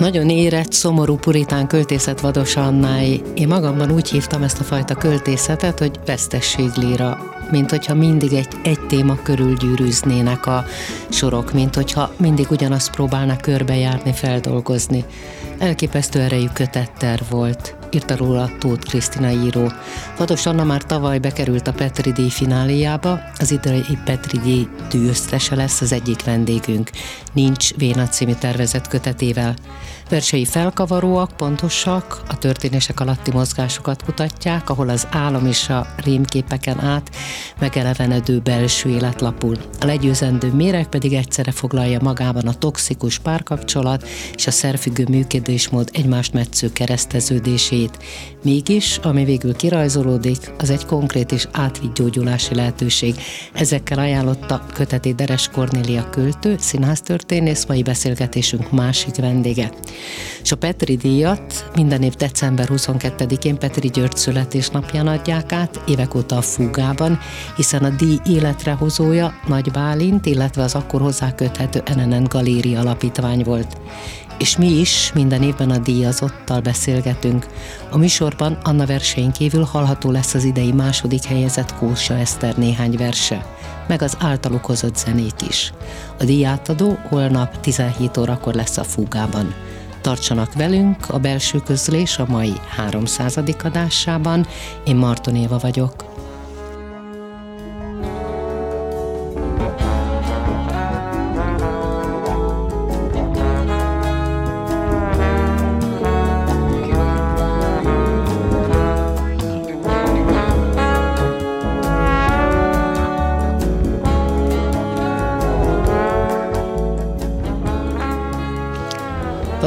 Nagyon érett, szomorú puritán költészet Vados Annáé. Én magamban úgy hívtam ezt a fajta költészetet, hogy vesztességlíra, mint hogyha mindig egy, egy téma körül gyűrűznének a sorok, mint hogyha mindig ugyanazt próbálnak körbejárni, feldolgozni. Elképesztő erejű kötetter volt írta róla Tóth Krisztina író. Vados Anna már tavaly bekerült a Petri díj fináliába, az idei Petri díj díjöztese lesz az egyik vendégünk. Nincs Véna című tervezett kötetével. Versei felkavaróak, pontosak, a történések alatti mozgásokat kutatják, ahol az álom és a rémképeken át megelevenedő belső élet lapul. A legyőzendő méreg pedig egyszerre foglalja magában a toxikus párkapcsolat és a szerfüggő működésmód egymást metsző kereszteződését. Mégis, ami végül kirajzolódik, az egy konkrét és átvitt gyógyulási lehetőség. Ezekkel ajánlotta köteti Deres Kornélia költő, színásztörténész, mai beszélgetésünk másik vendége. És a Petri díjat minden év december 22-én Petri György születésnapján adják át, évek óta a Fúgában, hiszen a díj életrehozója Nagy Bálint, illetve az akkor hozzá köthető NNN Galéria alapítvány volt és mi is minden évben a díjazottal beszélgetünk. A műsorban Anna versein kívül hallható lesz az idei második helyezett Kósa Eszter néhány verse, meg az általuk hozott zenék is. A díjátadó holnap 17 órakor lesz a Fúgában. Tartsanak velünk a belső közlés a mai 300. adásában. Én Marton Éva vagyok.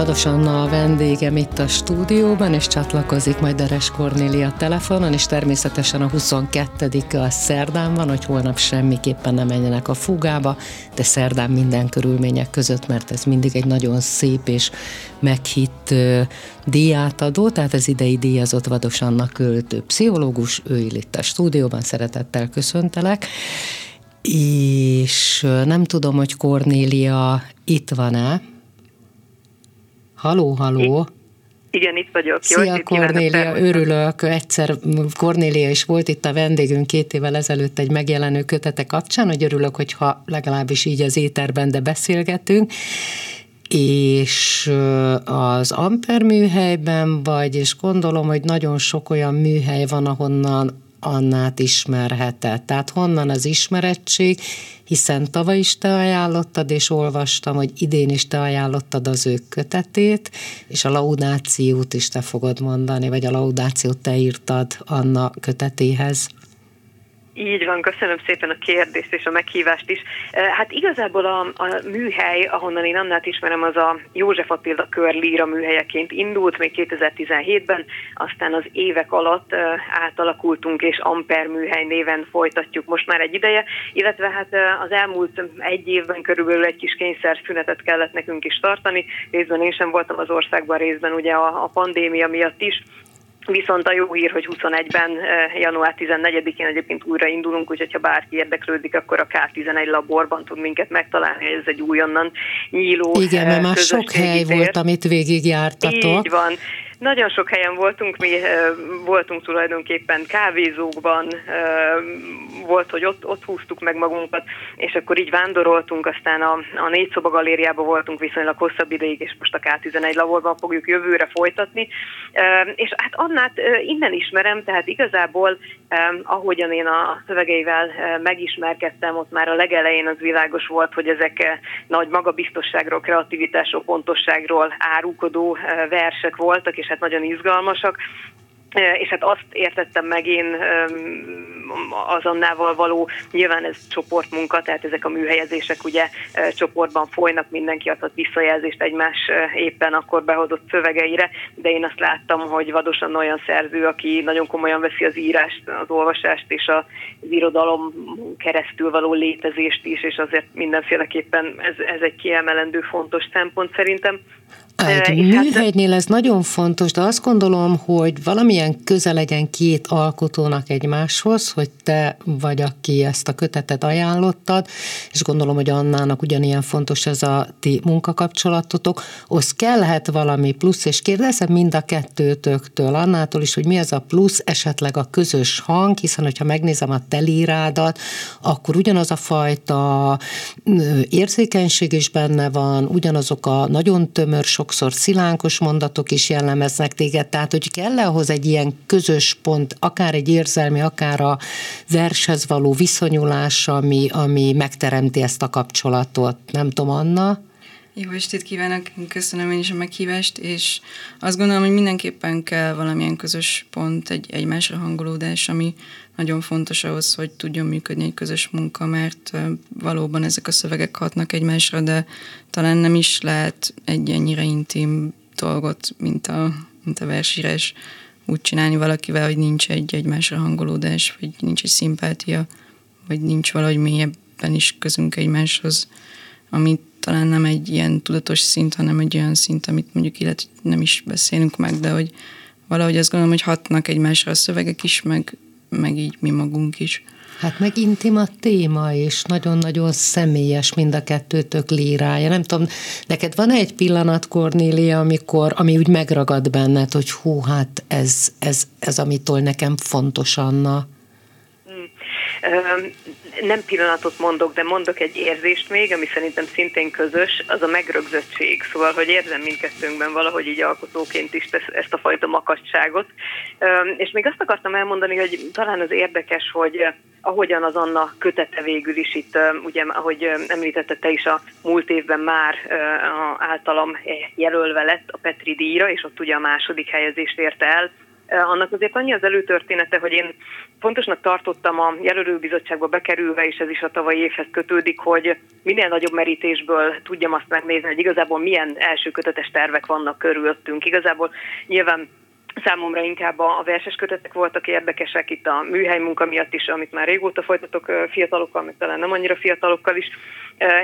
Vados Anna a vendégem itt a stúdióban, és csatlakozik majd Deres Kornélia telefonon, és természetesen a 22 a szerdán van, hogy holnap semmiképpen nem menjenek a fugába, de szerdán minden körülmények között, mert ez mindig egy nagyon szép és meghitt díjátadó, tehát az idei díjazott Vados Anna költő pszichológus, ő itt a stúdióban, szeretettel köszöntelek. És nem tudom, hogy Kornélia itt van-e, Haló, haló! Igen, itt vagyok. Szia, Jó, Kornélia, örülök. Egyszer Kornélia is volt itt a vendégünk két évvel ezelőtt egy megjelenő kötete kapcsán, hogy örülök, hogyha legalábbis így az éterben, de beszélgetünk és az Amper műhelyben vagy, és gondolom, hogy nagyon sok olyan műhely van, ahonnan Annát ismerhetett. Tehát honnan az ismerettség, hiszen tavaly is te ajánlottad, és olvastam, hogy idén is te ajánlottad az ő kötetét, és a laudációt is te fogod mondani, vagy a laudációt te írtad Anna kötetéhez. Így van, köszönöm szépen a kérdést és a meghívást is. Hát igazából a, a műhely, ahonnan én Annát ismerem, az a József Attila kör líra műhelyeként indult még 2017-ben, aztán az évek alatt átalakultunk, és Amper műhely néven folytatjuk most már egy ideje, illetve hát az elmúlt egy évben körülbelül egy kis kényszer szünetet kellett nekünk is tartani, részben én sem voltam az országban, részben ugye a, a pandémia miatt is, Viszont a jó hír, hogy 21-ben, eh, január 14-én egyébként újra indulunk, úgyhogy ha bárki érdeklődik, akkor a K11 laborban tud minket megtalálni, ez egy újonnan nyíló Igen, mert már sok hely tér. volt, amit végigjártatok. Így van. Nagyon sok helyen voltunk, mi voltunk tulajdonképpen kávézókban, volt, hogy ott, ott húztuk meg magunkat, és akkor így vándoroltunk, aztán a, a négy szoba galériában voltunk viszonylag hosszabb ideig, és most a K11 laborban fogjuk jövőre folytatni. És hát Annát innen ismerem, tehát igazából ahogyan én a szövegeivel megismerkedtem, ott már a legelején az világos volt, hogy ezek nagy magabiztosságról, kreativitásról, pontosságról árulkodó versek voltak, és hát nagyon izgalmasak és hát azt értettem meg én az Annával való, nyilván ez csoportmunka, tehát ezek a műhelyezések ugye csoportban folynak, mindenki adhat visszajelzést egymás éppen akkor behozott szövegeire, de én azt láttam, hogy vadosan olyan szerző, aki nagyon komolyan veszi az írást, az olvasást és az irodalom keresztül való létezést is, és azért mindenféleképpen ez, ez egy kiemelendő fontos szempont szerintem. Egy műhelynél ez nagyon fontos, de azt gondolom, hogy valamilyen köze legyen két alkotónak egymáshoz, hogy te vagy, aki ezt a kötetet ajánlottad, és gondolom, hogy Annának ugyanilyen fontos ez a ti munkakapcsolatotok, az kellhet valami plusz, és kérdezem mind a kettőtöktől, Annától is, hogy mi ez a plusz, esetleg a közös hang, hiszen hogyha megnézem a telírádat, akkor ugyanaz a fajta érzékenység is benne van, ugyanazok a nagyon tömör, sokszor szilánkos mondatok is jellemeznek téged, tehát hogy kell ahhoz egy ilyen közös pont, akár egy érzelmi, akár a vershez való viszonyulás, ami, ami megteremti ezt a kapcsolatot. Nem tudom, Anna? Jó estét kívánok, köszönöm én is a meghívást, és azt gondolom, hogy mindenképpen kell valamilyen közös pont, egy egymásra hangolódás, ami nagyon fontos ahhoz, hogy tudjon működni egy közös munka, mert valóban ezek a szövegek hatnak egymásra, de talán nem is lehet egy ennyire intim dolgot, mint a, mint a versírás úgy csinálni valakivel, hogy nincs egy egymásra hangolódás, vagy nincs egy szimpátia, vagy nincs valahogy mélyebben is közünk egymáshoz, amit talán nem egy ilyen tudatos szint, hanem egy olyan szint, amit mondjuk illetve nem is beszélünk meg, de hogy valahogy azt gondolom, hogy hatnak egymásra a szövegek is, meg, meg így mi magunk is. Hát meg intim a téma, és nagyon-nagyon személyes mind a kettőtök lírája. Nem tudom, neked van egy pillanat, Kornélia, amikor, ami úgy megragad benned, hogy hú, hát ez, ez, ez amitől nekem fontos, Anna? Nem pillanatot mondok, de mondok egy érzést még, ami szerintem szintén közös, az a megrögzöttség. Szóval, hogy érzem mindkettőnkben valahogy így alkotóként is ezt a fajta makacságot. És még azt akartam elmondani, hogy talán az érdekes, hogy ahogyan az Anna kötete végül is itt, ugye, ahogy említette te is, a múlt évben már általam jelölve lett a Petri díjra, és ott ugye a második helyezést érte el, annak azért annyi az előtörténete, hogy én fontosnak tartottam a jelölőbizottságba bekerülve, és ez is a tavalyi évhez kötődik, hogy minél nagyobb merítésből tudjam azt megnézni, hogy igazából milyen első kötetes tervek vannak körülöttünk. Igazából nyilván Számomra inkább a verses kötetek voltak érdekesek itt a műhely munka miatt is, amit már régóta folytatok fiatalokkal, meg talán nem annyira fiatalokkal is,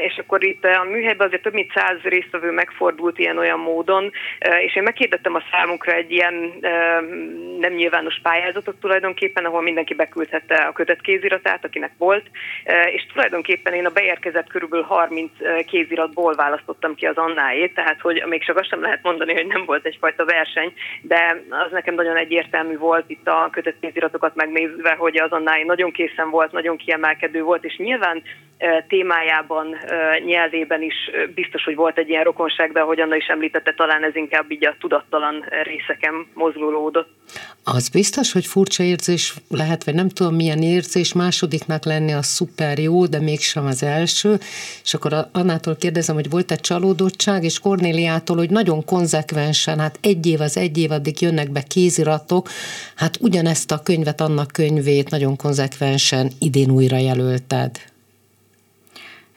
és akkor itt a műhelyben azért több mint száz résztvevő megfordult ilyen-olyan módon, és én megkérdettem a számukra egy ilyen nem nyilvános pályázatot tulajdonképpen, ahol mindenki beküldhette a kötet kéziratát, akinek volt, és tulajdonképpen én a beérkezett körülbelül 30 kéziratból választottam ki az Annáét, tehát hogy még csak azt sem lehet mondani, hogy nem volt egyfajta verseny, de az nekem nagyon egyértelmű volt itt a kötet kéziratokat megnézve, hogy az Annáé nagyon készen volt, nagyon kiemelkedő volt, és nyilván témájában, nyelvében is biztos, hogy volt egy ilyen rokonság, de ahogy Anna is említette, talán ez inkább így a tudattalan részeken mozgolódott. Az biztos, hogy furcsa érzés lehet, vagy nem tudom milyen érzés, másodiknak lenni a szuper jó, de mégsem az első. És akkor Annától kérdezem, hogy volt-e csalódottság, és Kornéliától, hogy nagyon konzekvensen, hát egy év az egy év, addig jönnek be kéziratok, hát ugyanezt a könyvet, annak könyvét nagyon konzekvensen idén újra jelölted.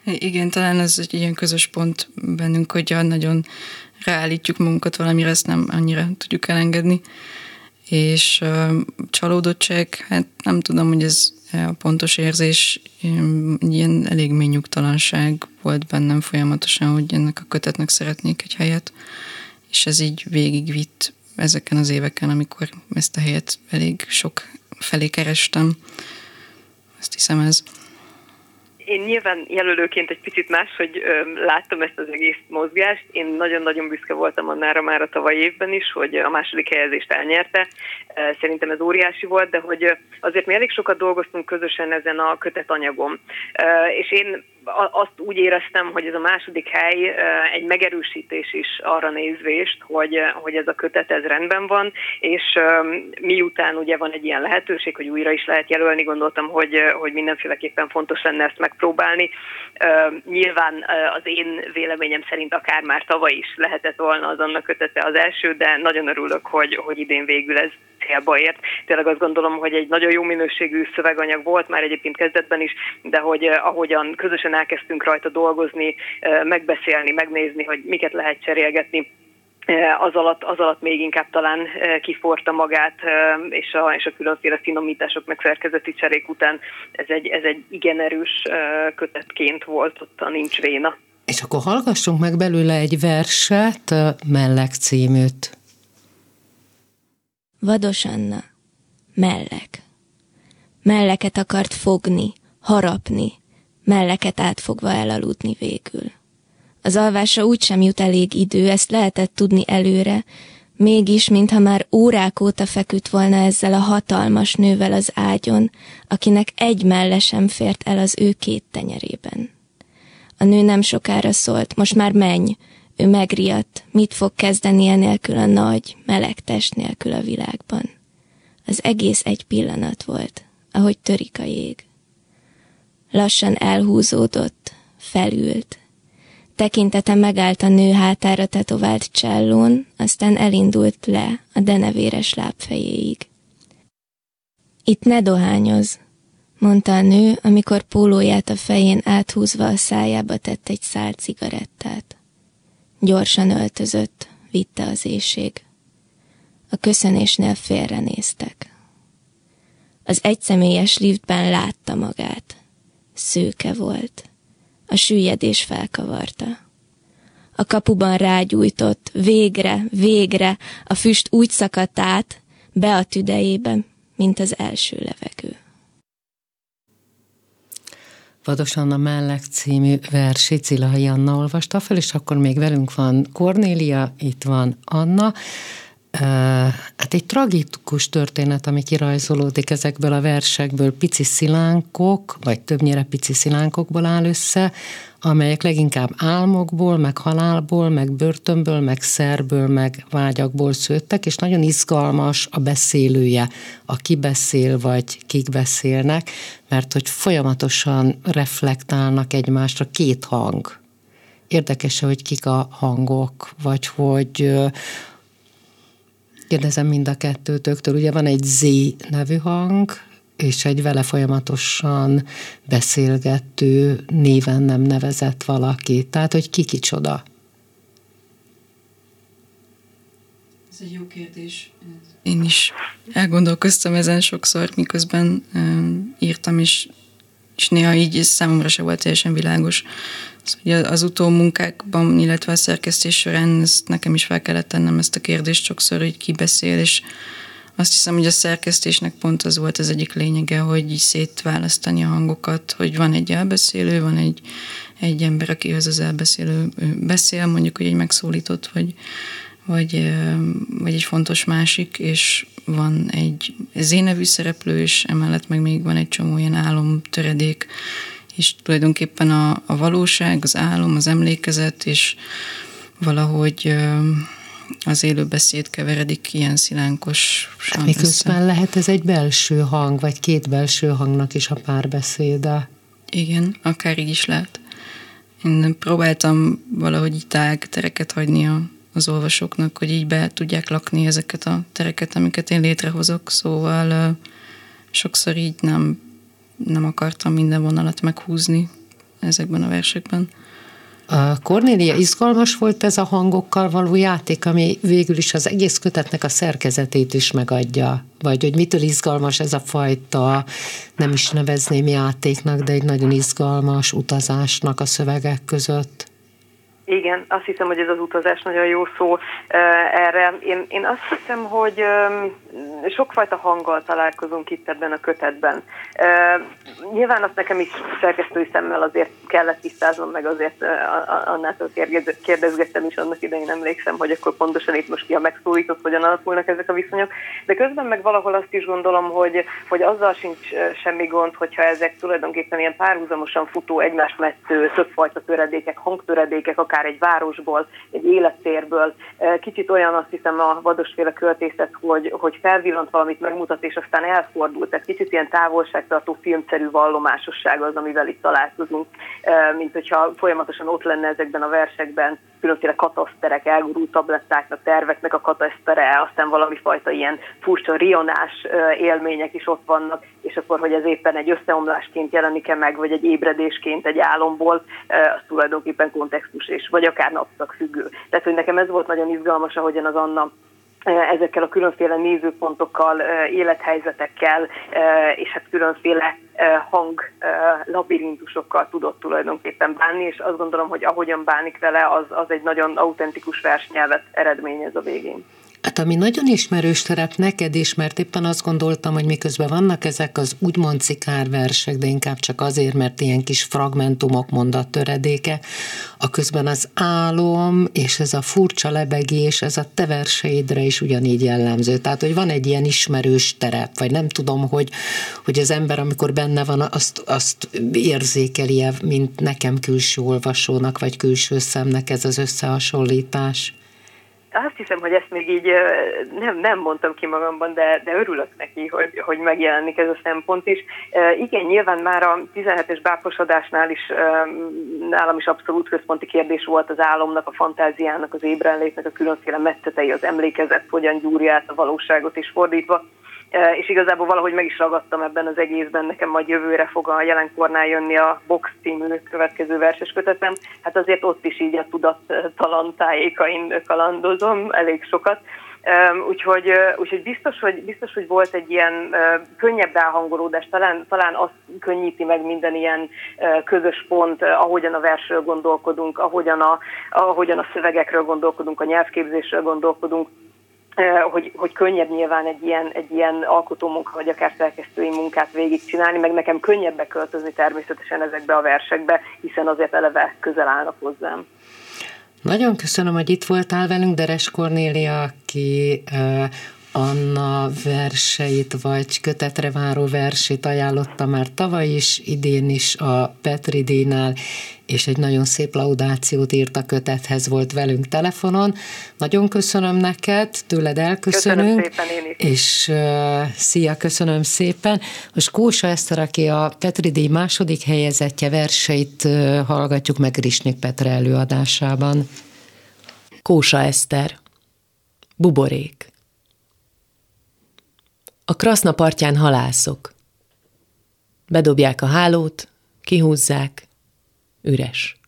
Igen, talán ez egy ilyen közös pont bennünk, hogy nagyon ráállítjuk magunkat valamire, ezt nem annyira tudjuk elengedni. És uh, csalódottság, hát nem tudom, hogy ez a pontos érzés, ilyen elég mély nyugtalanság volt bennem folyamatosan, hogy ennek a kötetnek szeretnék egy helyet, és ez így végigvitt ezeken az éveken, amikor ezt a helyet elég sok felé kerestem. Azt hiszem ez én nyilván jelölőként egy picit más, hogy ö, láttam ezt az egész mozgást. Én nagyon-nagyon büszke voltam annára már a tavaly évben is, hogy a második helyezést elnyerte. Szerintem ez óriási volt, de hogy azért mi elég sokat dolgoztunk közösen ezen a kötetanyagon. És én azt úgy éreztem, hogy ez a második hely egy megerősítés is arra nézvést, hogy, hogy ez a kötet ez rendben van, és miután ugye van egy ilyen lehetőség, hogy újra is lehet jelölni, gondoltam, hogy, hogy mindenféleképpen fontos lenne ezt megpróbálni. Nyilván az én véleményem szerint akár már tavaly is lehetett volna az annak kötete az első, de nagyon örülök, hogy, hogy idén végül ez célba ért. Tényleg azt gondolom, hogy egy nagyon jó minőségű szöveganyag volt, már egyébként kezdetben is, de hogy ahogyan közösen elkezdtünk rajta dolgozni, megbeszélni, megnézni, hogy miket lehet cserélgetni, az alatt, az alatt még inkább talán kiforta magát, és a, és a különféle finomítások meg szerkezeti cserék után ez egy, ez egy igen erős kötetként volt ott a Nincs Véna. És akkor hallgassunk meg belőle egy verset, Mellek címűt. Vados Anna, mellek. Melleket akart fogni, harapni, melleket átfogva elaludni végül. Az alvásra úgysem jut elég idő, ezt lehetett tudni előre, mégis, mintha már órák óta feküdt volna ezzel a hatalmas nővel az ágyon, akinek egy melle sem fért el az ő két tenyerében. A nő nem sokára szólt, most már menj, ő megriadt, mit fog kezdeni enélkül a nagy, meleg test nélkül a világban. Az egész egy pillanat volt, ahogy törik a jég. Lassan elhúzódott, felült, Tekintete megállt a nő hátára tetovált csellón, aztán elindult le a denevéres lábfejéig. Itt ne dohányoz, mondta a nő, amikor pólóját a fején áthúzva a szájába tett egy szál cigarettát. Gyorsan öltözött, vitte az éjség. A köszönésnél félrenéztek. Az egyszemélyes liftben látta magát. Szőke volt a süllyedés felkavarta. A kapuban rágyújtott, végre, végre, a füst úgy szakadt át, be a tüdejébe, mint az első levegő. Vados Anna Mellek című versét Szilahai Anna olvasta fel, és akkor még velünk van Kornélia, itt van Anna. Hát egy tragikus történet, ami kirajzolódik ezekből a versekből, pici szilánkok, vagy többnyire pici szilánkokból áll össze, amelyek leginkább álmokból, meg halálból, meg börtönből, meg szerből, meg vágyakból szőttek, és nagyon izgalmas a beszélője, aki beszél, vagy kik beszélnek, mert hogy folyamatosan reflektálnak egymásra két hang. Érdekes, hogy kik a hangok, vagy hogy kérdezem mind a kettőtöktől, ugye van egy Z nevű hang, és egy vele folyamatosan beszélgető, néven nem nevezett valaki. Tehát, hogy ki kicsoda? Ez egy jó kérdés. Én is elgondolkoztam ezen sokszor, miközben um, írtam, és, és néha így számomra se volt teljesen világos, Szóval az utómunkákban, illetve a szerkesztés során ezt nekem is fel kellett tennem ezt a kérdést sokszor, hogy ki beszél, és azt hiszem, hogy a szerkesztésnek pont az volt az egyik lényege, hogy így szétválasztani a hangokat, hogy van egy elbeszélő, van egy, egy ember, akihez az elbeszélő beszél, mondjuk, hogy egy megszólított, vagy, vagy, vagy egy fontos másik, és van egy zénevű szereplő, és emellett meg még van egy csomó ilyen álom töredék, és tulajdonképpen a, a valóság, az álom, az emlékezet, és valahogy az élőbeszéd keveredik ilyen szilánkos. Miközben össze. lehet ez egy belső hang, vagy két belső hangnak is a párbeszéde. Igen, akár így is lehet. Én próbáltam valahogy tág tereket hagyni a, az olvasóknak, hogy így be tudják lakni ezeket a tereket, amiket én létrehozok, szóval sokszor így nem nem akartam minden vonalat meghúzni ezekben a versekben. A Cornélia, izgalmas volt ez a hangokkal való játék, ami végül is az egész kötetnek a szerkezetét is megadja? Vagy hogy mitől izgalmas ez a fajta, nem is nevezném játéknak, de egy nagyon izgalmas utazásnak a szövegek között? Igen, azt hiszem, hogy ez az utazás nagyon jó szó erre. Én, én azt hiszem, hogy sokfajta hanggal találkozunk itt ebben a kötetben. Nyilván azt nekem is szerkesztői szemmel azért kellett tisztáznom, meg azért annától kérdezgettem is annak idején emlékszem, hogy akkor pontosan itt most ki a megszólított, hogyan alakulnak ezek a viszonyok. De közben meg valahol azt is gondolom, hogy, hogy azzal sincs semmi gond, hogyha ezek tulajdonképpen ilyen párhuzamosan futó, egymást metsző, többfajta töredékek, hangtöredékek, akár egy városból, egy élettérből. Kicsit olyan azt hiszem a vadosféle költészet, hogy, hogy felvillant valamit, megmutat, és aztán elfordult. Tehát kicsit ilyen távolságtartó filmszerű vallomásosság az, amivel itt találkozunk, mint hogyha folyamatosan ott lenne ezekben a versekben különféle kataszterek, elgurult tablettáknak, terveknek a katasztere, aztán valami fajta ilyen furcsa rionás élmények is ott vannak, és akkor, hogy ez éppen egy összeomlásként jelenik-e meg, vagy egy ébredésként egy álomból, az tulajdonképpen kontextus és vagy akár napszak függő. Tehát, hogy nekem ez volt nagyon izgalmas, ahogyan az Anna ezekkel a különféle nézőpontokkal, élethelyzetekkel, és hát különféle hang labirintusokkal tudott tulajdonképpen bánni, és azt gondolom, hogy ahogyan bánik vele, az, az egy nagyon autentikus versnyelvet eredményez a végén. Hát ami nagyon ismerős terep neked is, mert éppen azt gondoltam, hogy miközben vannak ezek az úgymond cikárversek, de inkább csak azért, mert ilyen kis fragmentumok, mondattöredéke, a közben az álom és ez a furcsa lebegés, ez a te verseidre is ugyanígy jellemző. Tehát, hogy van egy ilyen ismerős terep, vagy nem tudom, hogy, hogy az ember, amikor benne van, azt, azt érzékeli mint nekem külső olvasónak, vagy külső szemnek ez az összehasonlítás azt hiszem, hogy ezt még így nem, nem mondtam ki magamban, de, de örülök neki, hogy, hogy megjelenik ez a szempont is. Igen, nyilván már a 17-es báposodásnál is nálam is abszolút központi kérdés volt az álomnak, a fantáziának, az ébrenlétnek a különféle metszetei, az emlékezet, hogyan gyúrja át a valóságot is fordítva és igazából valahogy meg is ragadtam ebben az egészben, nekem majd jövőre fog a jelenkornál jönni a Box című következő verses kötetem, hát azért ott is így a tudattalan tájékain kalandozom elég sokat, úgyhogy, úgyhogy biztos, hogy, biztos, hogy volt egy ilyen könnyebb elhangolódás, talán, talán azt könnyíti meg minden ilyen közös pont, ahogyan a versről gondolkodunk, ahogyan a, ahogyan a szövegekről gondolkodunk, a nyelvképzésről gondolkodunk, hogy, hogy könnyebb nyilván egy ilyen, egy ilyen alkotómunka, vagy akár szerkesztői munkát végigcsinálni, meg nekem könnyebb beköltözni természetesen ezekbe a versekbe, hiszen azért eleve közel állnak hozzám. Nagyon köszönöm, hogy itt voltál velünk, Deres Kornélia, aki Anna verseit, vagy kötetre váró versét ajánlotta már tavaly is, idén is a Petri Díjnál, és egy nagyon szép laudációt írt a kötethez, volt velünk telefonon. Nagyon köszönöm neked, tőled elköszönünk. Köszönöm szépen én is. És uh, szia, köszönöm szépen. Most Kósa Eszter, aki a Petri Díj második helyezettje verseit uh, hallgatjuk meg Risnik Petre előadásában. Kósa Eszter Buborék a kraszna partján halászok. Bedobják a hálót, kihúzzák, üres.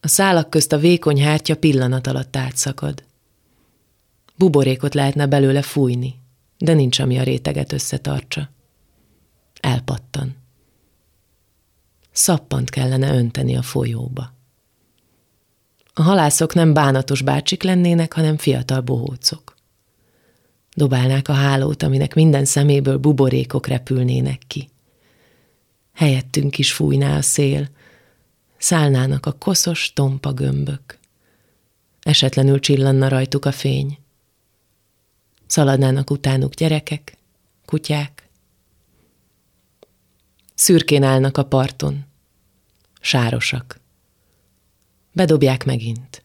A szálak közt a vékony hártya pillanat alatt átszakad. Buborékot lehetne belőle fújni, de nincs, ami a réteget összetartsa. Elpattan. Szappant kellene önteni a folyóba. A halászok nem bánatos bácsik lennének, hanem fiatal bohócok. Dobálnák a hálót, aminek minden szeméből buborékok repülnének ki. Helyettünk is fújná a szél, szállnának a koszos, tompa gömbök. Esetlenül csillanna rajtuk a fény. Szaladnának utánuk gyerekek, kutyák. Szürkén állnak a parton, sárosak. Bedobják megint.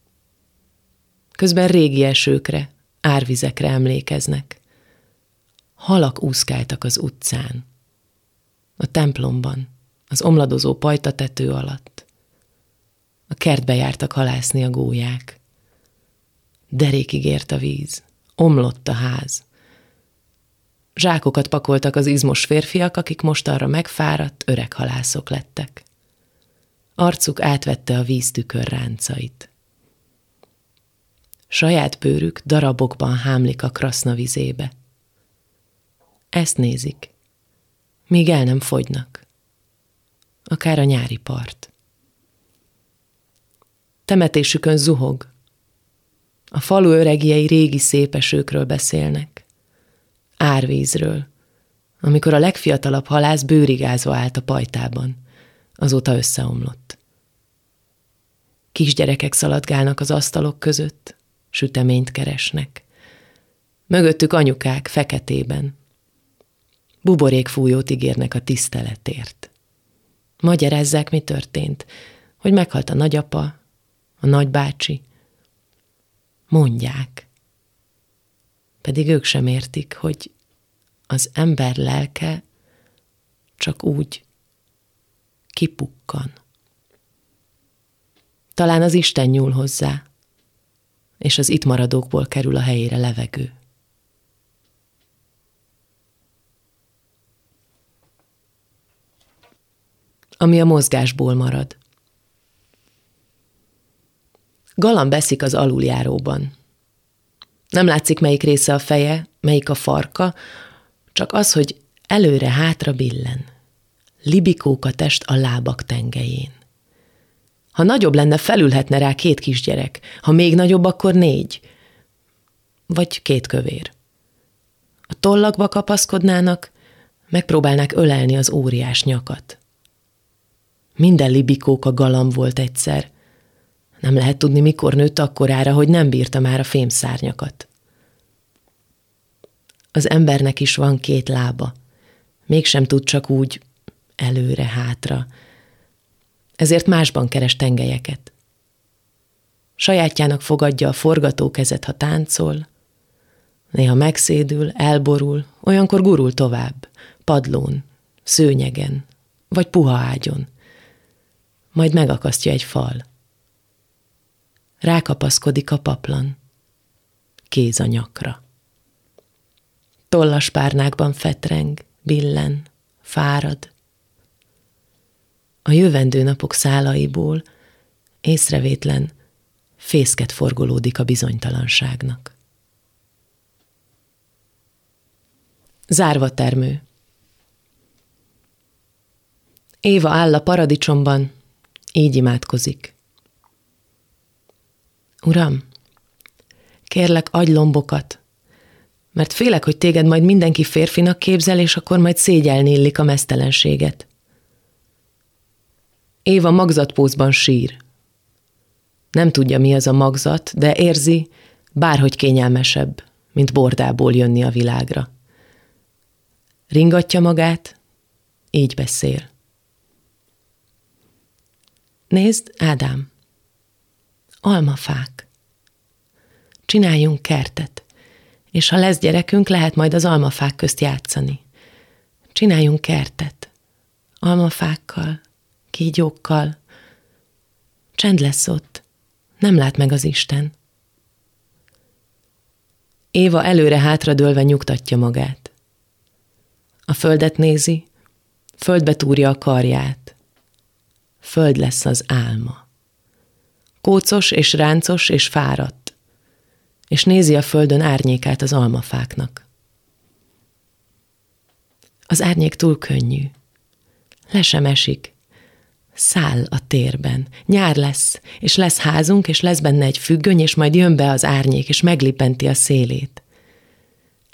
Közben régi esőkre, árvizekre emlékeznek. Halak úszkáltak az utcán, a templomban, az omladozó pajtatető alatt. A kertbe jártak halászni a gólyák. Derékig ért a víz, omlott a ház. Zsákokat pakoltak az izmos férfiak, akik most arra megfáradt, öreg halászok lettek. Arcuk átvette a víz tükör ráncait. Saját bőrük darabokban hámlik a kraszna vizébe. Ezt nézik, míg el nem fogynak. Akár a nyári part. Temetésükön zuhog. A falu öregjei régi szépesőkről beszélnek. Árvízről, amikor a legfiatalabb halász bőrigázva állt a pajtában. Azóta összeomlott. Kisgyerekek szaladgálnak az asztalok között, süteményt keresnek. Mögöttük anyukák feketében. Buborékfújót ígérnek a tiszteletért. Magyarázzák, mi történt, hogy meghalt a nagyapa, a nagybácsi. Mondják. Pedig ők sem értik, hogy az ember lelke csak úgy kipukkan. Talán az Isten nyúl hozzá, és az itt maradókból kerül a helyére levegő. Ami a mozgásból marad. Galam beszik az aluljáróban. Nem látszik, melyik része a feje, melyik a farka, csak az, hogy előre-hátra billen. Libikók a test a lábak tengelyén. Ha nagyobb lenne, felülhetne rá két kisgyerek. Ha még nagyobb, akkor négy. Vagy két kövér. A tollakba kapaszkodnának, megpróbálnák ölelni az óriás nyakat. Minden a galam volt egyszer. Nem lehet tudni, mikor nőtt akkorára, hogy nem bírta már a fémszárnyakat. Az embernek is van két lába. Mégsem tud csak úgy előre-hátra. Ezért másban keres tengelyeket. Sajátjának fogadja a forgatókezet, ha táncol, néha megszédül, elborul, olyankor gurul tovább, padlón, szőnyegen, vagy puha ágyon. Majd megakasztja egy fal. Rákapaszkodik a paplan, kéz a nyakra. Tollas párnákban fetreng, billen, fárad. A jövendő napok szálaiból észrevétlen fészket forgolódik a bizonytalanságnak. Zárva termő. Éva áll a paradicsomban, így imádkozik. Uram, kérlek, adj lombokat, mert félek, hogy téged majd mindenki férfinak képzel, és akkor majd szégyelni illik a mesztelenséget. Éva magzatpózban sír. Nem tudja, mi az a magzat, de érzi, bárhogy kényelmesebb, mint bordából jönni a világra. Ringatja magát, így beszél. Nézd, Ádám, almafák. Csináljunk kertet és ha lesz gyerekünk, lehet majd az almafák közt játszani. Csináljunk kertet. Almafákkal, kígyókkal. Csend lesz ott. Nem lát meg az Isten. Éva előre-hátra dőlve nyugtatja magát. A földet nézi, földbe túrja a karját. Föld lesz az álma. Kócos és ráncos és fáradt és nézi a földön árnyékát az almafáknak. Az árnyék túl könnyű. Le sem esik. Száll a térben. Nyár lesz, és lesz házunk, és lesz benne egy függöny, és majd jön be az árnyék, és meglipenti a szélét.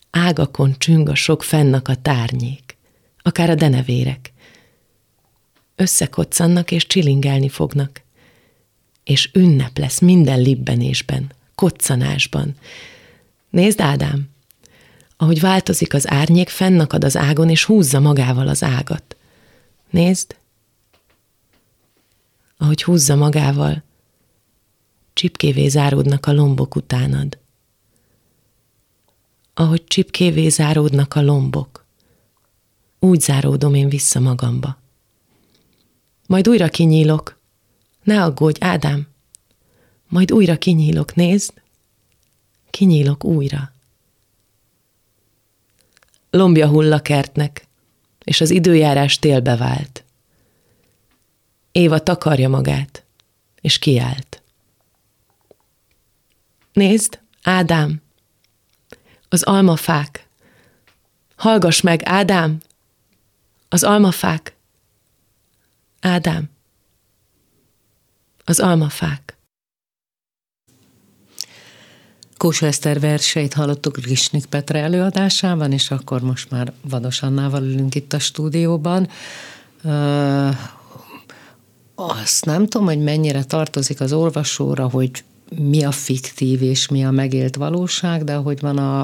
Ágakon csüng a sok fennak a tárnyék, akár a denevérek. Összekoccannak és csilingelni fognak, és ünnep lesz minden libbenésben koccanásban. Nézd, Ádám, ahogy változik az árnyék, fennakad az ágon, és húzza magával az ágat. Nézd, ahogy húzza magával, csipkévé záródnak a lombok utánad. Ahogy csipkévé záródnak a lombok, úgy záródom én vissza magamba. Majd újra kinyílok. Ne aggódj, Ádám, majd újra kinyílok, nézd, kinyílok újra. Lombja hull a kertnek, és az időjárás télbe vált. Éva takarja magát, és kiállt. Nézd, Ádám, az almafák. Hallgass meg, Ádám, az almafák. Ádám, az almafák. Kósa Eszter verseit hallottuk Risnik Petre előadásában, és akkor most már Vados Annával ülünk itt a stúdióban. Azt nem tudom, hogy mennyire tartozik az olvasóra, hogy mi a fiktív és mi a megélt valóság, de hogy van a,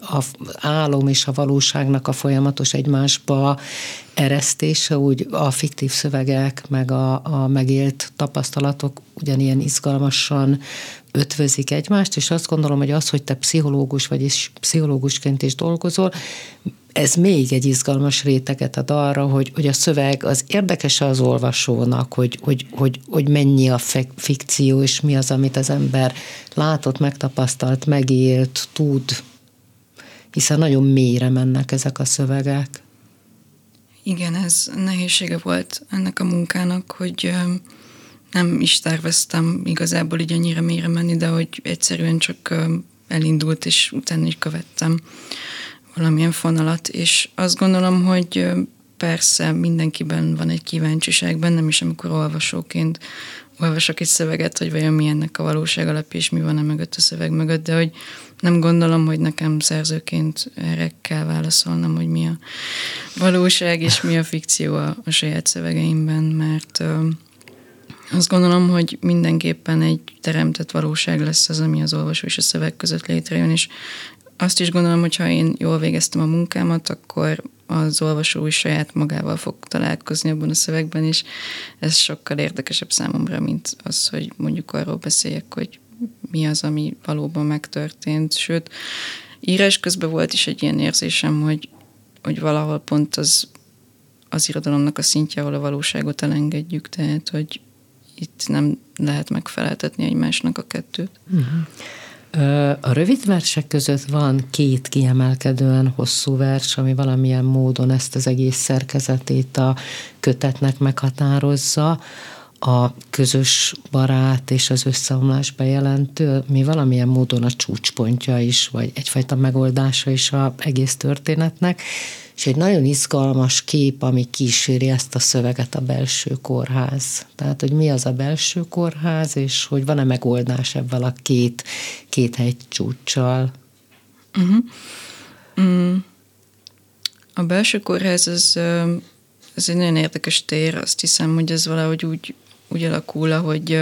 a álom és a valóságnak a folyamatos egymásba eresztése, úgy a fiktív szövegek, meg a, a megélt tapasztalatok ugyanilyen izgalmasan ötvözik egymást, és azt gondolom, hogy az, hogy te pszichológus vagy, és pszichológusként is dolgozol, ez még egy izgalmas réteget ad arra, hogy, hogy a szöveg az érdekes az olvasónak, hogy, hogy, hogy, hogy mennyi a fikció, és mi az, amit az ember látott, megtapasztalt, megélt, tud, hiszen nagyon mélyre mennek ezek a szövegek. Igen, ez nehézsége volt ennek a munkának, hogy nem is terveztem igazából így annyira mélyre menni, de hogy egyszerűen csak elindult, és utána is követtem valamilyen fonalat, és azt gondolom, hogy persze mindenkiben van egy kíváncsiság, bennem is, amikor olvasóként olvasok egy szöveget, hogy vajon mi ennek a valóság alapja, és mi van e mögött a szöveg mögött, de hogy nem gondolom, hogy nekem szerzőként erre kell válaszolnom, hogy mi a valóság és mi a fikció a, a saját szövegeimben, mert azt gondolom, hogy mindenképpen egy teremtett valóság lesz az, ami az olvasó és a szöveg között létrejön, és azt is gondolom, hogy ha én jól végeztem a munkámat, akkor az olvasó is saját magával fog találkozni abban a szövegben, és ez sokkal érdekesebb számomra, mint az, hogy mondjuk arról beszéljek, hogy mi az, ami valóban megtörtént. Sőt, írás közben volt is egy ilyen érzésem, hogy, hogy valahol pont az, az irodalomnak a szintje, ahol a valóságot elengedjük, tehát, hogy itt nem lehet megfeleltetni egymásnak a kettőt. Uh-huh. A rövid versek között van két kiemelkedően hosszú vers, ami valamilyen módon ezt az egész szerkezetét a kötetnek meghatározza. A közös barát és az összeomlás bejelentő, mi valamilyen módon a csúcspontja is, vagy egyfajta megoldása is a egész történetnek és egy nagyon izgalmas kép, ami kíséri ezt a szöveget a belső kórház. Tehát, hogy mi az a belső kórház, és hogy van-e megoldás ebből a két, két hegy csúccsal. Uh-huh. Mm. A belső kórház az, az egy nagyon érdekes tér, azt hiszem, hogy ez valahogy úgy, úgy alakul, hogy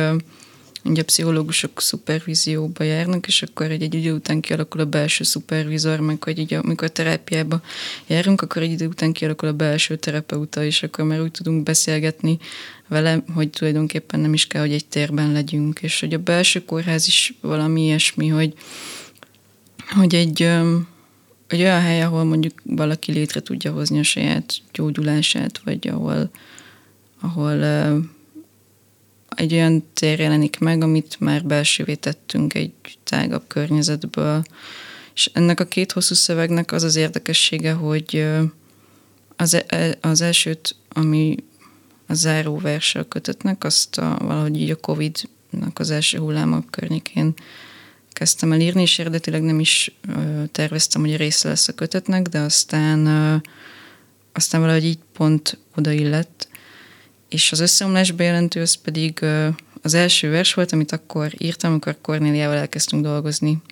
ugye a pszichológusok szupervízióba járnak, és akkor egy, egy idő után kialakul a belső szupervizor, meg hogy így amikor terápiába járunk, akkor egy idő után kialakul a belső terapeuta, és akkor már úgy tudunk beszélgetni vele, hogy tulajdonképpen nem is kell, hogy egy térben legyünk, és hogy a belső kórház is valami ilyesmi, hogy, hogy egy, egy olyan hely, ahol mondjuk valaki létre tudja hozni a saját gyógyulását, vagy ahol, ahol egy olyan tér jelenik meg, amit már belsővé tettünk egy tágabb környezetből. És ennek a két hosszú szövegnek az az érdekessége, hogy az, e, az elsőt, ami a záró verse a kötetnek, azt a, valahogy így a Covid-nak az első hulláma környékén kezdtem el írni, és eredetileg nem is terveztem, hogy része lesz a kötetnek, de aztán, aztán valahogy így pont odaillett, és az összeomlás bejelentő az pedig az első vers volt, amit akkor írtam, amikor Kornéliával elkezdtünk dolgozni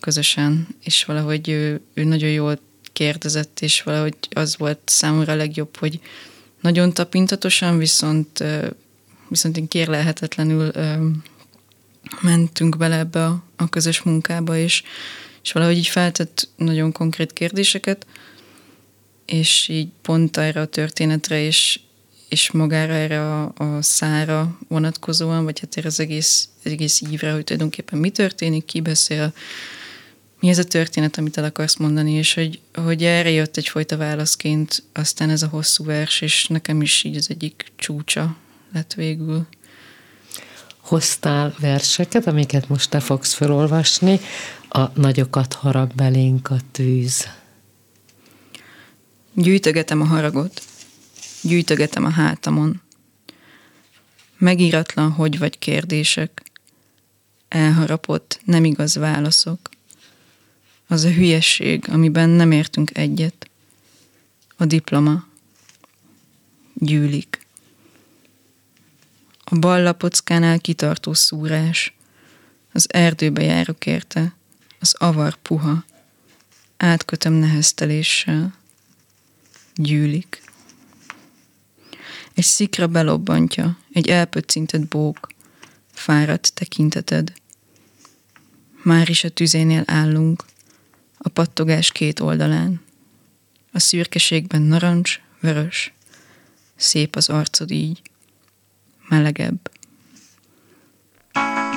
közösen, és valahogy ő, ő nagyon jól kérdezett, és valahogy az volt számomra a legjobb, hogy nagyon tapintatosan, viszont, viszont én kérlelhetetlenül mentünk bele ebbe a, a közös munkába, és, és valahogy így feltett nagyon konkrét kérdéseket, és így pont erre a történetre, és, és magára erre a, a szára vonatkozóan, vagy hát erre az egész, egész ívre, hogy tulajdonképpen mi történik, ki beszél, mi ez a történet, amit el akarsz mondani, és hogy, hogy erre jött egyfajta válaszként aztán ez a hosszú vers, és nekem is így az egyik csúcsa lett végül. Hoztál verseket, amiket most te fogsz felolvasni, a nagyokat harag belénk a tűz. Gyűjtögetem a haragot, gyűjtögetem a hátamon. Megíratlan hogy vagy kérdések, elharapott, nem igaz válaszok. Az a hülyesség, amiben nem értünk egyet. A diploma. Gyűlik. A bal lapockánál kitartó szúrás. Az erdőbe járok érte. Az avar puha. Átkötöm nehezteléssel. Gyűlik. Egy szikra belobbantja, egy elpöccintett bók, fáradt tekinteted. Már is a tüzénél állunk, a pattogás két oldalán. A szürkeségben narancs, vörös, szép az arcod így, melegebb. A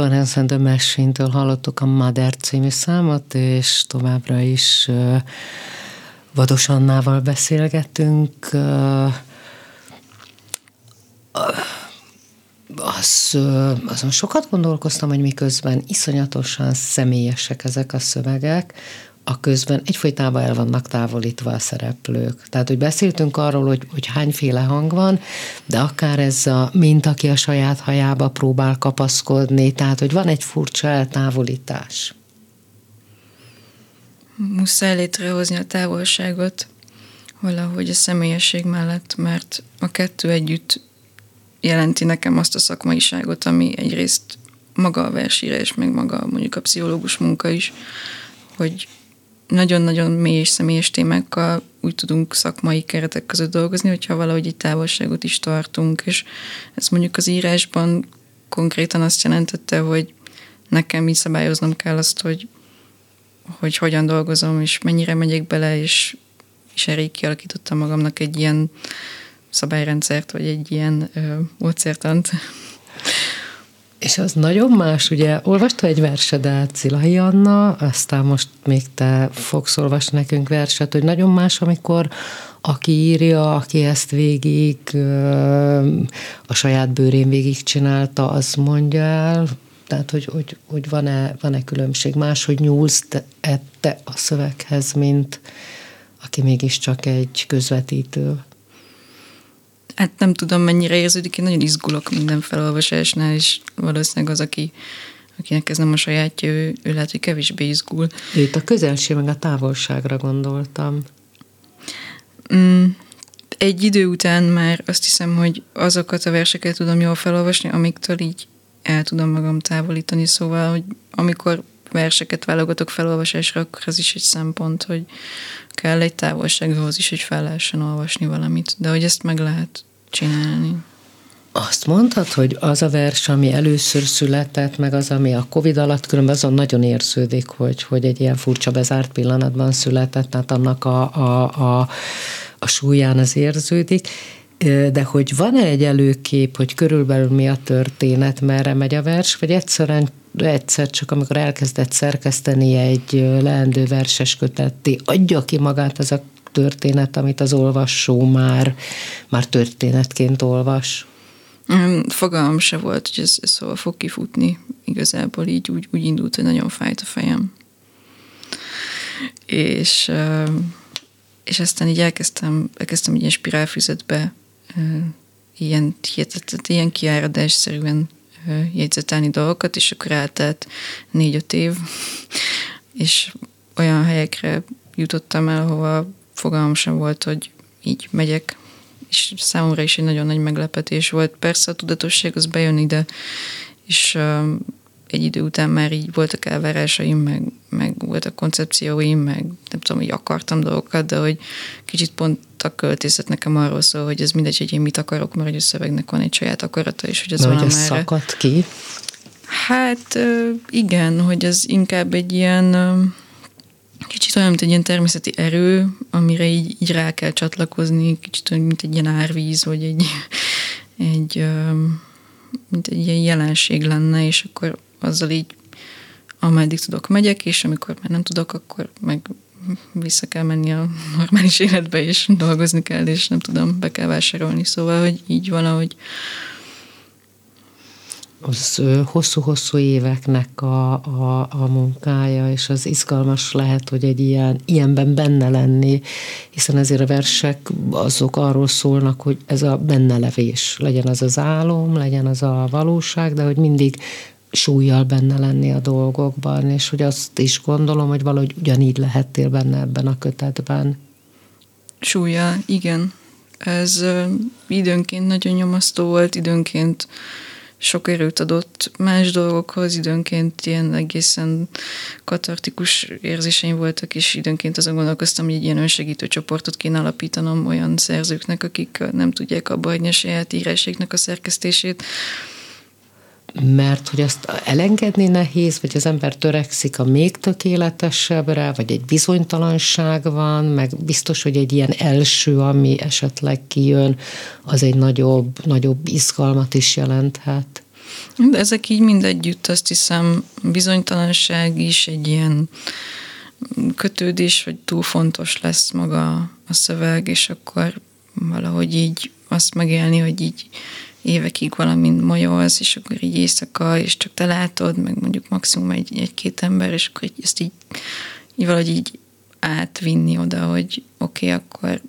Florence and the Machine-től hallottuk a Mother című számot, és továbbra is Vados Annával beszélgettünk. Az, azon sokat gondolkoztam, hogy miközben iszonyatosan személyesek ezek a szövegek, a közben egyfolytában el vannak távolítva a szereplők. Tehát, hogy beszéltünk arról, hogy, hogy hányféle hang van, de akár ez a, mint aki a saját hajába próbál kapaszkodni, tehát, hogy van egy furcsa eltávolítás. Muszáj létrehozni a távolságot valahogy a személyesség mellett, mert a kettő együtt jelenti nekem azt a szakmaiságot, ami egyrészt maga a versírás, meg maga mondjuk a pszichológus munka is, hogy nagyon-nagyon mély és személyes témákkal úgy tudunk szakmai keretek között dolgozni, hogyha valahogy egy távolságot is tartunk, és ez mondjuk az írásban konkrétan azt jelentette, hogy nekem így szabályoznom kell azt, hogy, hogy hogyan dolgozom, és mennyire megyek bele, és, és erre kialakítottam magamnak egy ilyen szabályrendszert, vagy egy ilyen ö, módszertant, és az nagyon más, ugye olvasta egy versedet Zilahi Anna, aztán most még te fogsz olvasni nekünk verset, hogy nagyon más, amikor aki írja, aki ezt végig a saját bőrén végig csinálta, az mondja el, tehát, hogy, hogy, hogy van-e, van-e különbség, máshogy nyúlsz te, te a szöveghez, mint aki mégiscsak egy közvetítő. Hát nem tudom, mennyire érződik, én nagyon izgulok minden felolvasásnál, és valószínűleg az, aki, akinek ez nem a sajátja, ő, ő lehet, hogy kevésbé izgul. Itt a közelség meg a távolságra gondoltam. Mm, egy idő után már azt hiszem, hogy azokat a verseket tudom jól felolvasni, amiktől így el tudom magam távolítani, szóval, hogy amikor verseket válogatok felolvasásra, akkor ez is egy szempont, hogy kell egy távolság ahhoz is, hogy fel lehessen olvasni valamit, de hogy ezt meg lehet csinálni. Azt mondtad, hogy az a vers, ami először született, meg az, ami a Covid alatt, különben azon nagyon érződik, hogy, hogy egy ilyen furcsa bezárt pillanatban született, tehát annak a, a, a, a súlyán az érződik. De hogy van-e egy előkép, hogy körülbelül mi a történet, merre megy a vers, vagy egyszerűen egyszer csak, amikor elkezdett szerkeszteni egy leendő verses kötetti, adja ki magát az a történet, amit az olvasó már, már történetként olvas? Fogalmam se volt, hogy ez, ez szóval fog kifutni. Igazából így úgy, úgy indult, hogy nagyon fájt a fejem. És, és aztán így elkezdtem, elkezdtem ilyen spirálfüzetbe ilyen hihetetlen, ilyen kiáradásszerűen jegyzetelni dolgokat, és akkor eltelt négy-öt év, és olyan helyekre jutottam el, ahova fogalmam sem volt, hogy így megyek, és számomra is egy nagyon nagy meglepetés volt. Persze a tudatosság az bejön ide, és egy idő után már így voltak elvárásaim, meg, meg voltak koncepcióim, meg nem tudom, hogy akartam dolgokat, de hogy kicsit pont a költészet nekem arról szól, hogy ez mindegy, hogy én mit akarok, mert hogy a szövegnek van egy saját akarata, és hogy ez van hogy ez szakad ki? Hát igen, hogy ez inkább egy ilyen kicsit olyan, mint egy ilyen természeti erő, amire így, így rá kell csatlakozni, kicsit olyan, mint egy ilyen árvíz, vagy egy, egy mint egy ilyen jelenség lenne, és akkor azzal így ameddig tudok, megyek, és amikor már nem tudok, akkor meg vissza kell menni a normális életbe, és dolgozni kell, és nem tudom, be kell vásárolni, szóval, hogy így valahogy az hosszú-hosszú éveknek a, a, a munkája, és az izgalmas lehet, hogy egy ilyen, ilyenben benne lenni, hiszen ezért a versek azok arról szólnak, hogy ez a benne levés, legyen az az álom, legyen az a valóság, de hogy mindig súlyjal benne lenni a dolgokban, és hogy azt is gondolom, hogy valahogy ugyanígy lehettél benne ebben a kötetben. Súlya, igen. Ez időnként nagyon nyomasztó volt, időnként sok erőt adott más dolgokhoz, időnként ilyen egészen katartikus érzéseim voltak, és időnként azon gondolkoztam, hogy egy ilyen önsegítő csoportot kéne alapítanom olyan szerzőknek, akik nem tudják abba hagyni a saját íráséknek a szerkesztését, mert hogy azt elengedni nehéz, vagy az ember törekszik a még tökéletesebbre, vagy egy bizonytalanság van, meg biztos, hogy egy ilyen első, ami esetleg kijön, az egy nagyobb, nagyobb izgalmat is jelenthet. De ezek így mindegyütt, azt hiszem, bizonytalanság is egy ilyen kötődés, hogy túl fontos lesz maga a szöveg, és akkor valahogy így azt megélni, hogy így évekig valamint majolsz, és akkor így éjszaka, és csak te látod, meg mondjuk maximum egy, egy-két ember, és akkor ezt így, így valahogy így átvinni oda, hogy oké, okay, akkor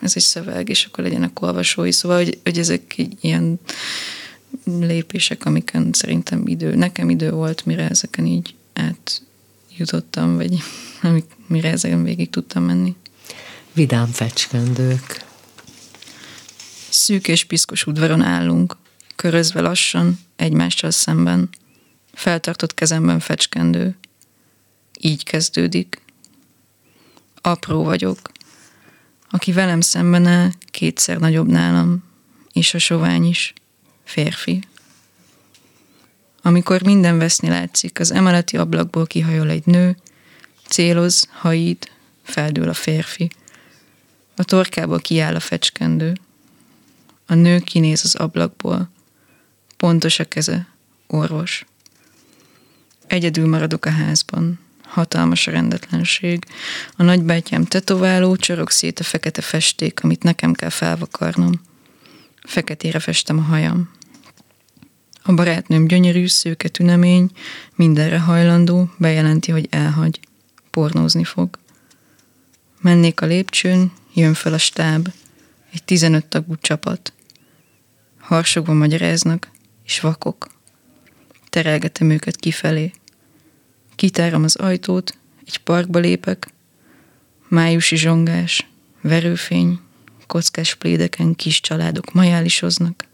ez egy szöveg, és akkor legyenek olvasói. Szóval, hogy, hogy ezek így ilyen lépések, amiken szerintem idő, nekem idő volt, mire ezeken így átjutottam, vagy amik, mire ezeken végig tudtam menni. Vidám fecskendők. Szűk és piszkos udvaron állunk, körözve lassan, egymással szemben. Feltartott kezemben fecskendő. Így kezdődik. Apró vagyok. Aki velem szemben áll, kétszer nagyobb nálam, és a sovány is. Férfi. Amikor minden veszni látszik, az emeleti ablakból kihajol egy nő, céloz, hajít, feldől a férfi. A torkából kiáll a fecskendő. A nő kinéz az ablakból. Pontos a keze, orvos. Egyedül maradok a házban. Hatalmas a rendetlenség. A nagybátyám tetováló, csorog szét a fekete festék, amit nekem kell felvakarnom. Feketére festem a hajam. A barátnőm gyönyörű, szőke tünemény, mindenre hajlandó, bejelenti, hogy elhagy. Pornózni fog. Mennék a lépcsőn, jön fel a stáb. Egy 15 tagú csapat. Harsogva magyaráznak, és vakok. Terelgetem őket kifelé. Kitárom az ajtót, egy parkba lépek, májusi zsongás, verőfény, kockás plédeken kis családok majálisoznak,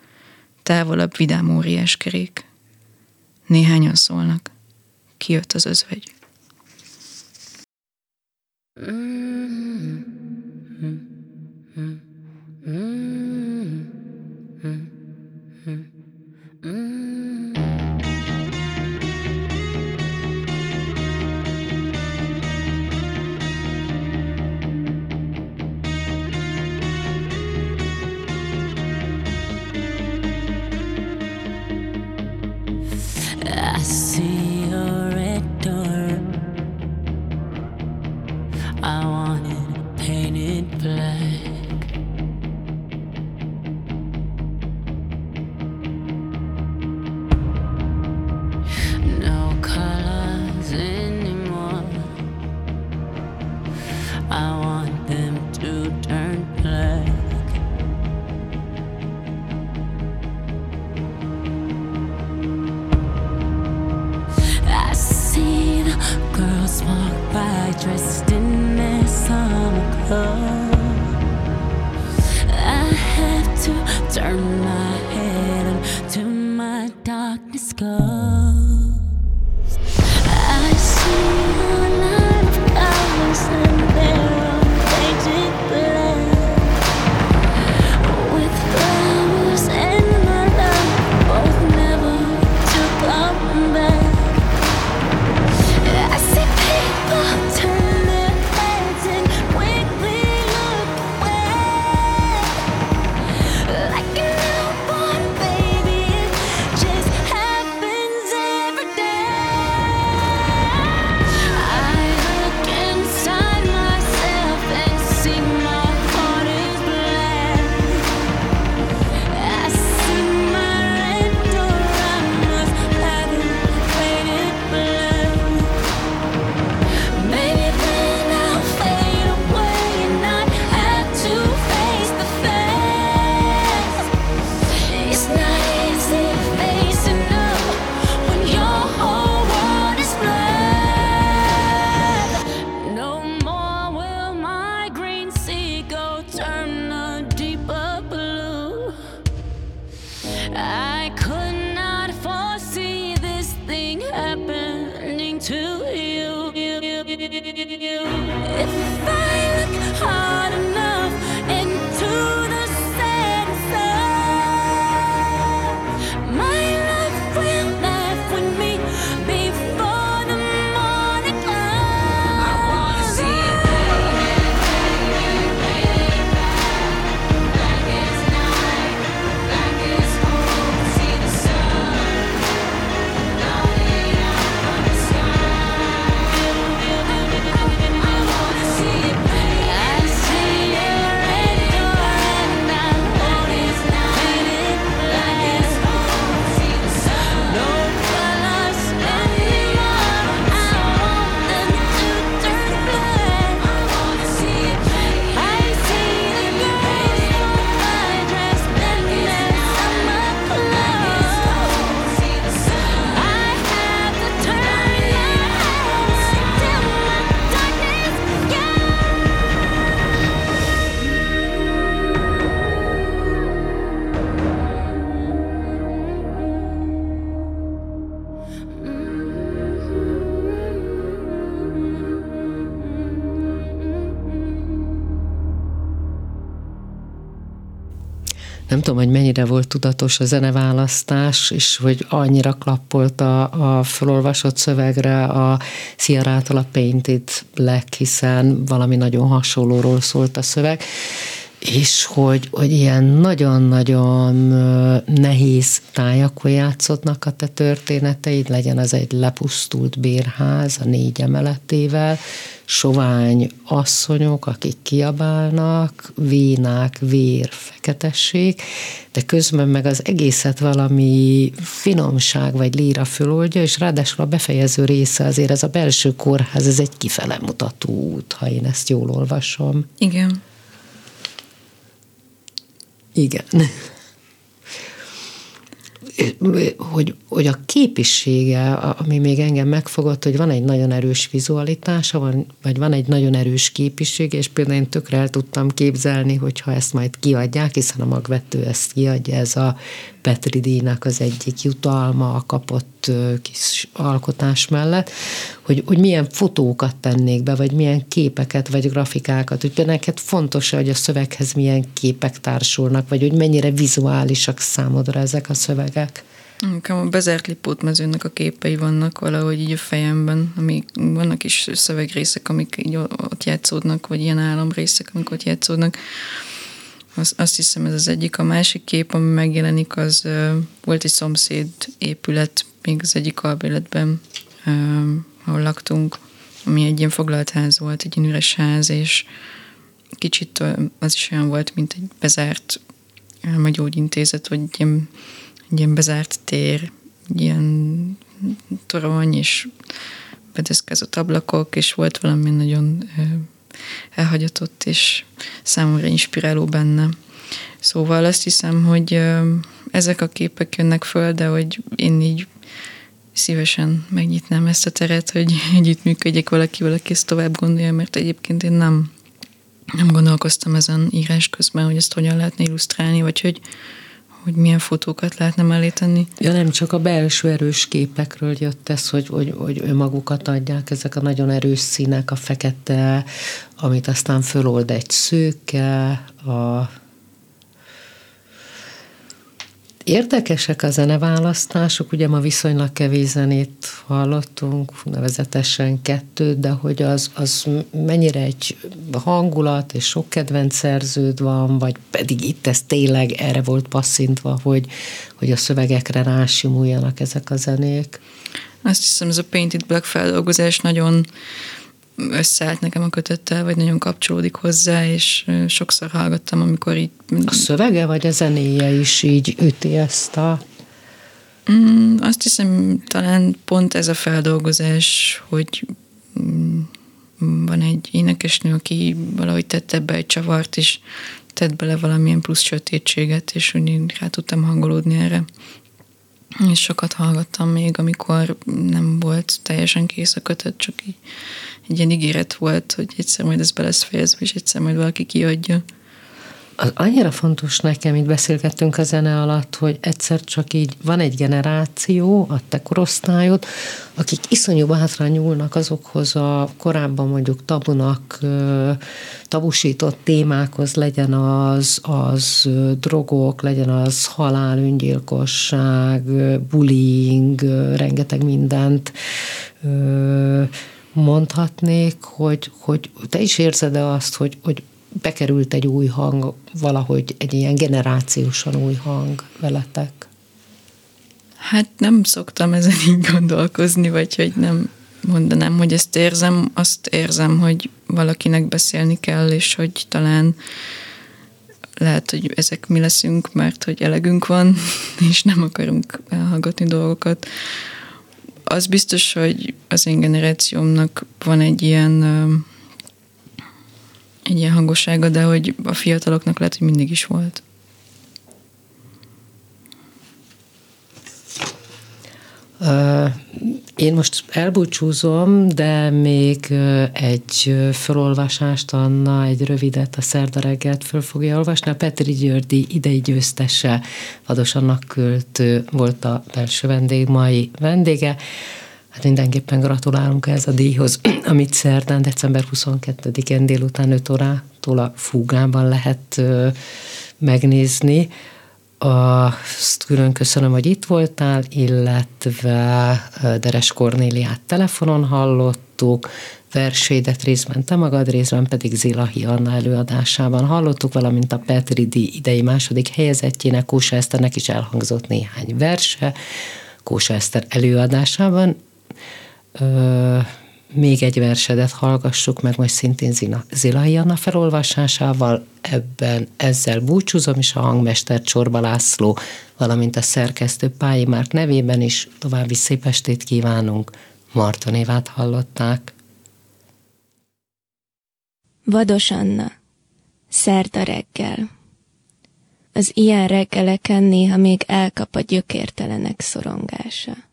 távolabb vidám óriás kerék. Néhányan szólnak, kijött az özvegy. Mm-hmm. Mm-hmm. Mm-hmm. Mm. Nem tudom, hogy mennyire volt tudatos a zeneválasztás, és hogy annyira klappolt a, a felolvasott szövegre a Sierrától a Painted Black, hiszen valami nagyon hasonlóról szólt a szöveg és hogy, hogy ilyen nagyon-nagyon nehéz tájakon játszódnak a te történeteid, legyen az egy lepusztult bérház a négy emeletével, sovány asszonyok, akik kiabálnak, vénák, vér, feketesség, de közben meg az egészet valami finomság vagy líra föloldja, és ráadásul a befejező része azért ez a belső kórház, ez egy kifele mutató út, ha én ezt jól olvasom. Igen. Igen. hogy, hogy a képisége, ami még engem megfogott, hogy van egy nagyon erős vizualitása, van, vagy van egy nagyon erős képiség, és például én tökre el tudtam képzelni, hogyha ezt majd kiadják, hiszen a magvető ezt kiadja, ez a Petri díjnak az egyik jutalma a kapott kis alkotás mellett, hogy, hogy milyen fotókat tennék be, vagy milyen képeket, vagy grafikákat, hogy például neked fontos hogy a szöveghez milyen képek társulnak, vagy hogy mennyire vizuálisak számodra ezek a szövegek. Nekem a bezárt lipótmezőnek a képei vannak valahogy így a fejemben, amik vannak is szövegrészek, amik így ott játszódnak, vagy ilyen álomrészek, amik ott játszódnak. Azt, azt hiszem ez az egyik. A másik kép, ami megjelenik, az uh, volt egy szomszéd épület, még az egyik albéletben, uh, ahol laktunk, ami egy ilyen foglalt ház volt, egy ilyen üres ház, és kicsit az is olyan volt, mint egy bezárt elmagyógyintézet, vagy egy ilyen, egy ilyen bezárt tér, egy ilyen torony, és bedeszkázott ablakok, és volt valami nagyon elhagyatott és számomra inspiráló benne. Szóval azt hiszem, hogy ezek a képek jönnek föl, de hogy én így szívesen megnyitnám ezt a teret, hogy együttműködjek valakivel, aki ezt tovább gondolja, mert egyébként én nem, nem gondolkoztam ezen írás közben, hogy ezt hogyan lehetne illusztrálni, vagy hogy, hogy milyen fotókat lehetne mellé tenni. Ja, nem csak a belső erős képekről jött ez, hogy, hogy, hogy önmagukat adják, ezek a nagyon erős színek, a fekete, amit aztán fölold egy szőke, a Érdekesek a zeneválasztások, ugye ma viszonylag kevés zenét hallottunk, nevezetesen kettőt, de hogy az, az mennyire egy hangulat és sok kedvenc szerződ van, vagy pedig itt ez tényleg erre volt passzintva, hogy, hogy a szövegekre rásimuljanak ezek a zenék? Azt hiszem, ez a Painted Black feldolgozás nagyon összeállt nekem a kötöttel, vagy nagyon kapcsolódik hozzá, és sokszor hallgattam, amikor így... A szövege, vagy a zenéje is így üti ezt a... Mm, azt hiszem, talán pont ez a feldolgozás, hogy mm, van egy énekesnő, aki valahogy tette ebbe egy csavart, és tett bele valamilyen plusz sötétséget, és úgy rá tudtam hangolódni erre. És sokat hallgattam még, amikor nem volt teljesen kész a kötet, csak így egy ilyen ígéret volt, hogy egyszer majd ez be lesz fejezve, és egyszer majd valaki kiadja. Az annyira fontos nekem, itt beszélgettünk a zene alatt, hogy egyszer csak így van egy generáció, a te korosztályod, akik iszonyú bátran nyúlnak azokhoz a korábban mondjuk tabunak, tabusított témákhoz, legyen az, az drogok, legyen az halál, öngyilkosság, bullying, rengeteg mindent mondhatnék, hogy, hogy te is érzed-e azt, hogy, hogy bekerült egy új hang, valahogy egy ilyen generációsan új hang veletek? Hát nem szoktam ezen így gondolkozni, vagy hogy nem mondanám, hogy ezt érzem, azt érzem, hogy valakinek beszélni kell, és hogy talán lehet, hogy ezek mi leszünk, mert hogy elegünk van, és nem akarunk elhallgatni dolgokat az biztos, hogy az én generációmnak van egy ilyen egy ilyen hangossága, de hogy a fiataloknak lehet, hogy mindig is volt. Én most elbúcsúzom, de még egy felolvasást, Anna, egy rövidet a szerda reggelt föl fogja olvasni. A Petri Györgyi idei győztese Vados Annak költő volt a belső vendég, mai vendége. Hát mindenképpen gratulálunk ez a díjhoz, amit szerdán, december 22-én délután 5 órától a Fúgában lehet megnézni. Azt külön köszönöm, hogy itt voltál, illetve Deres Kornéliát telefonon hallottuk, versédet részben te magad, részben pedig Zilahi Anna előadásában hallottuk, valamint a Petri D. idei második helyezettjének, Kósa Eszternek is elhangzott néhány verse, Kósa Eszter előadásában. Ö, még egy versedet hallgassuk meg most szintén Zina, Zilai Anna felolvasásával, ebben ezzel búcsúzom, és a hangmester Csorba László, valamint a szerkesztő Pályi Márk nevében is további szép estét kívánunk. Marta névát hallották. Vados Anna, szerda reggel. Az ilyen reggeleken néha még elkap a gyökértelenek szorongása.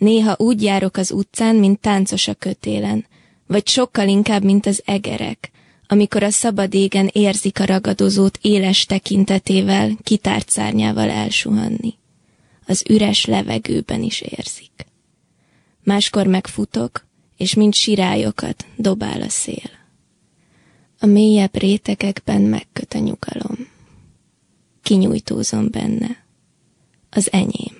Néha úgy járok az utcán, mint táncos a kötélen, vagy sokkal inkább, mint az egerek, amikor a szabad égen érzik a ragadozót éles tekintetével, kitárt szárnyával elsuhanni. Az üres levegőben is érzik. Máskor megfutok, és mint sirályokat dobál a szél. A mélyebb rétegekben megköt a nyugalom. Kinyújtózom benne. Az enyém.